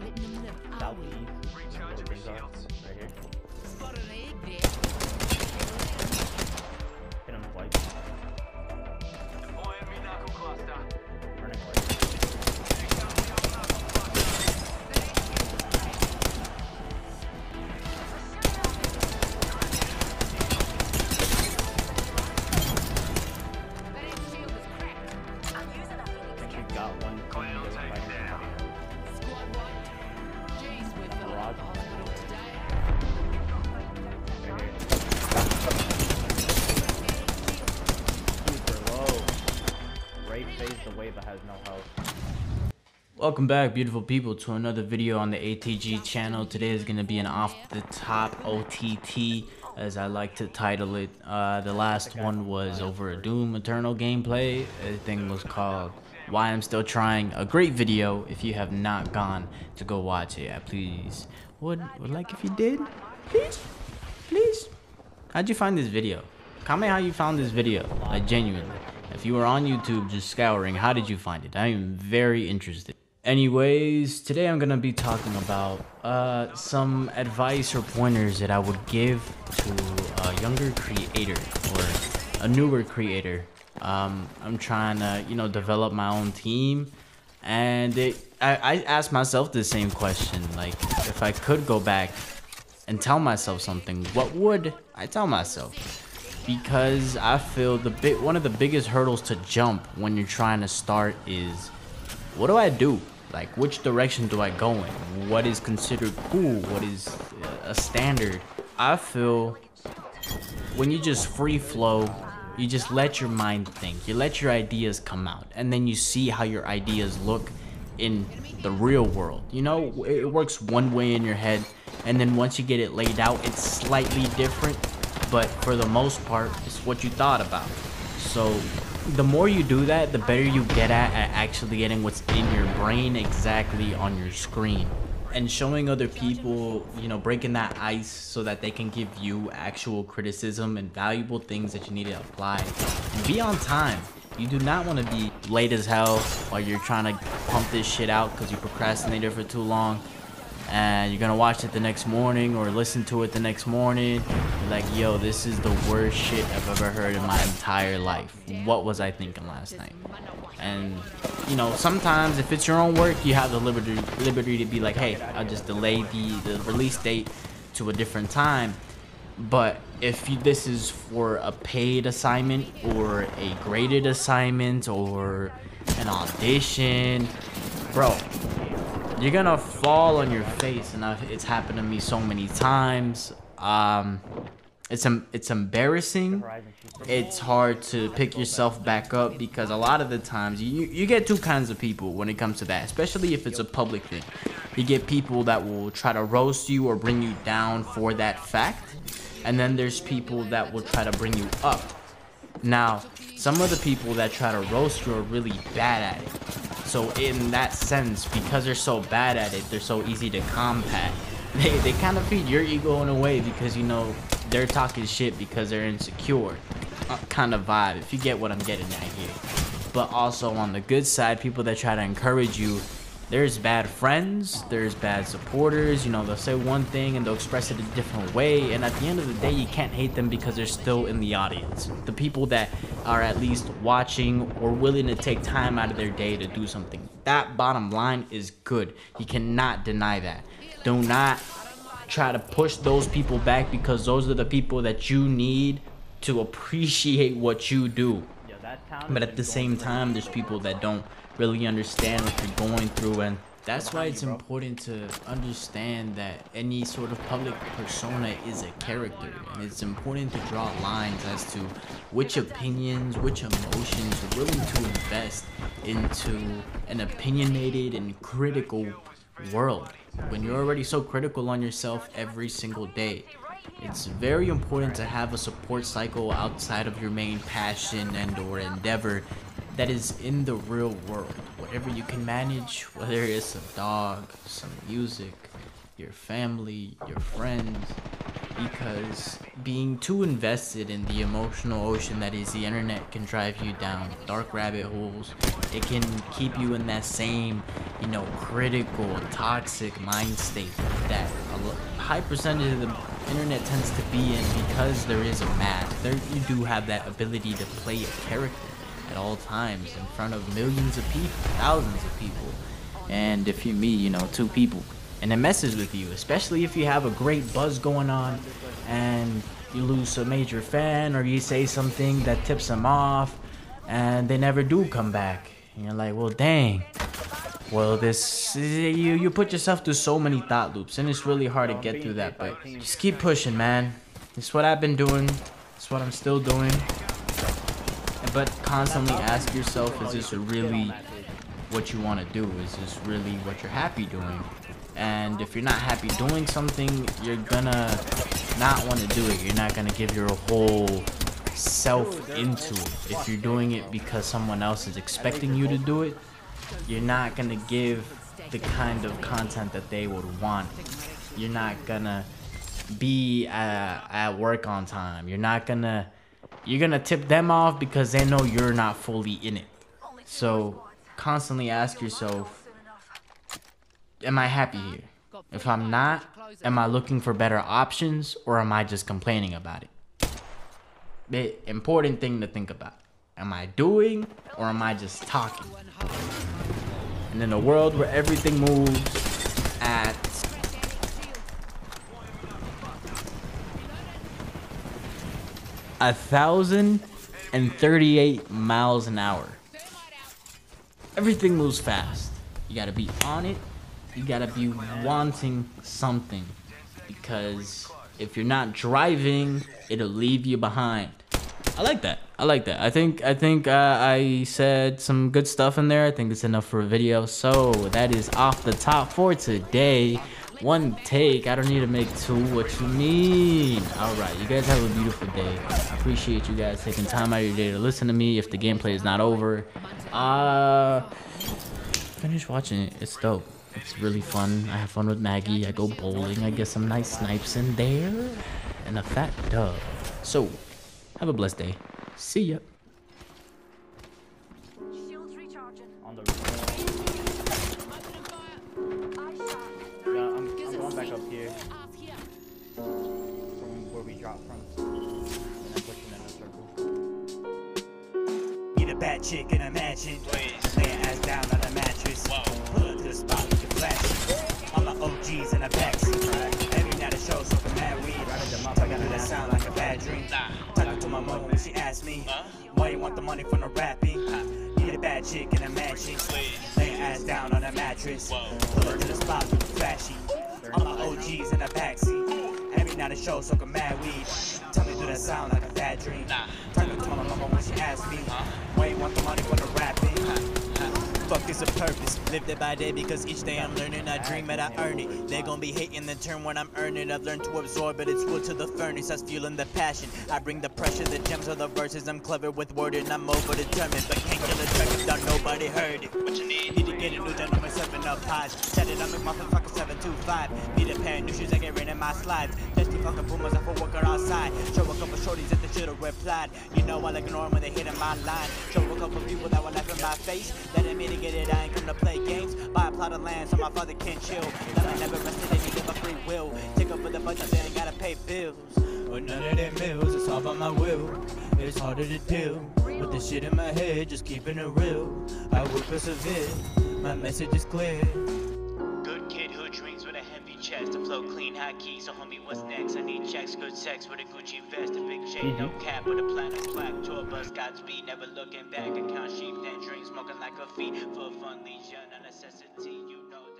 letting Right here. Hit him twice. But has no health. Welcome back, beautiful people, to another video on the ATG channel. Today is going to be an off-the-top OTT, as I like to title it. Uh, the last one was over a Doom Eternal gameplay. The thing was called Why I'm Still Trying. A great video. If you have not gone to go watch it, please would, would like if you did. Please, please. How'd you find this video? Comment how you found this video, like genuinely. If you were on YouTube just scouring, how did you find it? I am very interested. Anyways, today I'm gonna be talking about uh, some advice or pointers that I would give to a younger creator or a newer creator. Um, I'm trying to, you know, develop my own team, and it, I, I asked myself the same question, like if I could go back and tell myself something, what would I tell myself? Because I feel the big one of the biggest hurdles to jump when you're trying to start is what do I do? Like which direction do I go in? What is considered cool? What is uh, a standard? I feel when you just free flow, you just let your mind think. You let your ideas come out and then you see how your ideas look in the real world. You know, it works one way in your head and then once you get it laid out, it's slightly different, but for the most part, it's what you thought about. So, the more you do that, the better you get at, at actually getting what's in your brain exactly on your screen. And showing other people, you know, breaking that ice so that they can give you actual criticism and valuable things that you need to apply. And be on time. You do not want to be late as hell while you're trying to pump this shit out because you procrastinated for too long and you're gonna watch it the next morning or listen to it the next morning. Like yo this is the worst shit i've ever heard in my entire life. What was i thinking last night? And you know sometimes if it's your own work you have the liberty liberty to be like hey i'll just delay the the release date to a different time. But if you, this is for a paid assignment or a graded assignment or an audition bro you're gonna fall on your face and I've, it's happened to me so many times. Um it's it's embarrassing. It's hard to pick yourself back up because a lot of the times you you get two kinds of people when it comes to that especially if it's a public thing. You get people that will try to roast you or bring you down for that fact and then there's people that will try to bring you up. Now some of the people that try to roast you are really bad at it so in that sense, because they're so bad at it, they're so easy to combat. They they kind of feed your ego in a way because you know they're talking shit because they're insecure, uh, kind of vibe. If you get what I'm getting at here. But also on the good side, people that try to encourage you. There's bad friends, there's bad supporters, you know, they'll say one thing and they'll express it a different way. And at the end of the day, you can't hate them because they're still in the audience. The people that are at least watching or willing to take time out of their day to do something. That bottom line is good. You cannot deny that. Do not try to push those people back because those are the people that you need to appreciate what you do. Yo, that town But at the same time, there's people that don't really understand what you're going through, and that's why it's important to understand that any sort of public persona is a character, and it's important to draw lines as to which opinions, which emotions you're willing to invest into an opinionated and critical world. When you're already so critical on yourself every single day, it's very important to have a support cycle outside of your main passion and or endeavor that is in the real world. Whatever you can manage, whether it's a dog, some music, your family, your friends, because being too invested in the emotional ocean that is the internet can drive you down dark rabbit holes. It can keep you in that same, you know, critical, toxic mind state like that high percentage of the internet tends to be in because there is a mask. There you do have that ability to play a character at all times in front of millions of people, thousands of people. And if you meet, you know, two people and it messes with you, especially if you have a great buzz going on and you lose a major fan or you say something that tips them off and they never do come back. And you're like, well, dang. Well, this you you put yourself through so many thought loops, and it's really hard to get through that. But just keep pushing, man. It's what I've been doing. It's what I'm still doing. But constantly ask yourself, is this really what you want to do? Is this really what you're happy doing? And if you're not happy doing something, you're gonna not want to do it. You're not gonna give your whole self into it. If you're doing it because someone else is expecting you to do it, you're not gonna give the kind of content that they would want. You're not gonna be at, at work on time. You're not gonna you're gonna tip them off because they know you're not fully in it. So constantly ask yourself, am I happy here? If I'm not, am I looking for better options or am I just complaining about it? The important thing to think about. Am I doing or am I just talking? And in a world where everything moves at a thousand and thirty-eight miles an hour. Everything moves fast. You gotta be on it. You gotta be wanting something. Because if you're not driving, it'll leave you behind. I like that. I like that. I think I think uh, I said some good stuff in there. I think it's enough for a video. So that is off the top for today. One take. I don't need to make two. What you mean? All right. You guys have a beautiful day. I appreciate you guys taking time out of your day to listen to me. If the gameplay is not over, uh, finish watching it. It's dope. It's really fun. I have fun with Maggie. I go bowling. I get some nice snipes in there, and a fat dub. So, have a blessed day. See ya. Shields recharging. On the yeah, I'm, I'm going back up here from where we dropped from. And I'm pushing in a circle. Get a bad chick in a mansion. Please. Lay her ass down on a mattress. Pull her to the spot with your flash. All my OGs in the backseat. When she asked me, why you want the money from the rapping? Need a bad chick in a mansion. Lay her ass down on a mattress. Pull her to the spot with the flashy. All my OGs in the backseat. Every night a show, so mad weed. Tell me, do that sound like a bad dream? Talking to tell my mama when she asked me, why you want the money from the rapping? Fuck is a purpose. Live day by day because each day I'm learning. I dream it, I earn it. They gon' be hating the turn when I'm earning. I've learned to absorb it. It's wood to the furnace. That's fueling the passion. I bring the pressure, the gems of the verses. I'm clever with word and I'm over determined. But can't kill a track done nobody heard it. What you need? Need to get a new done number seven up highs. Set it, I'm motherfucker 725. Need a pair of new shoes, I get rain in my slides. Just two fucking boomers, I for worker outside. Show a couple shorties that they should've replied. You know I'll ignore 'em when they hit in my line. Show a couple people that will laugh in my face. That ain't it, I ain't come to play games. Buy a plot of land so my father can chill. That I never rested and he give a free will. Take over the budget, they ain't gotta pay bills. But none of them bills, it's all by my will. It's harder to deal with the shit in my head, just keeping it real. I will persevere, my message is clear. To flow clean, high key. So homie, what's next? I need checks, good sex with a Gucci vest, a big chain, no mm-hmm. cap with a platinum plaque. Tour bus, Godspeed, never looking back. Account sheep, then dreams, smoking like a feet for fun, leisure, a necessity. You know.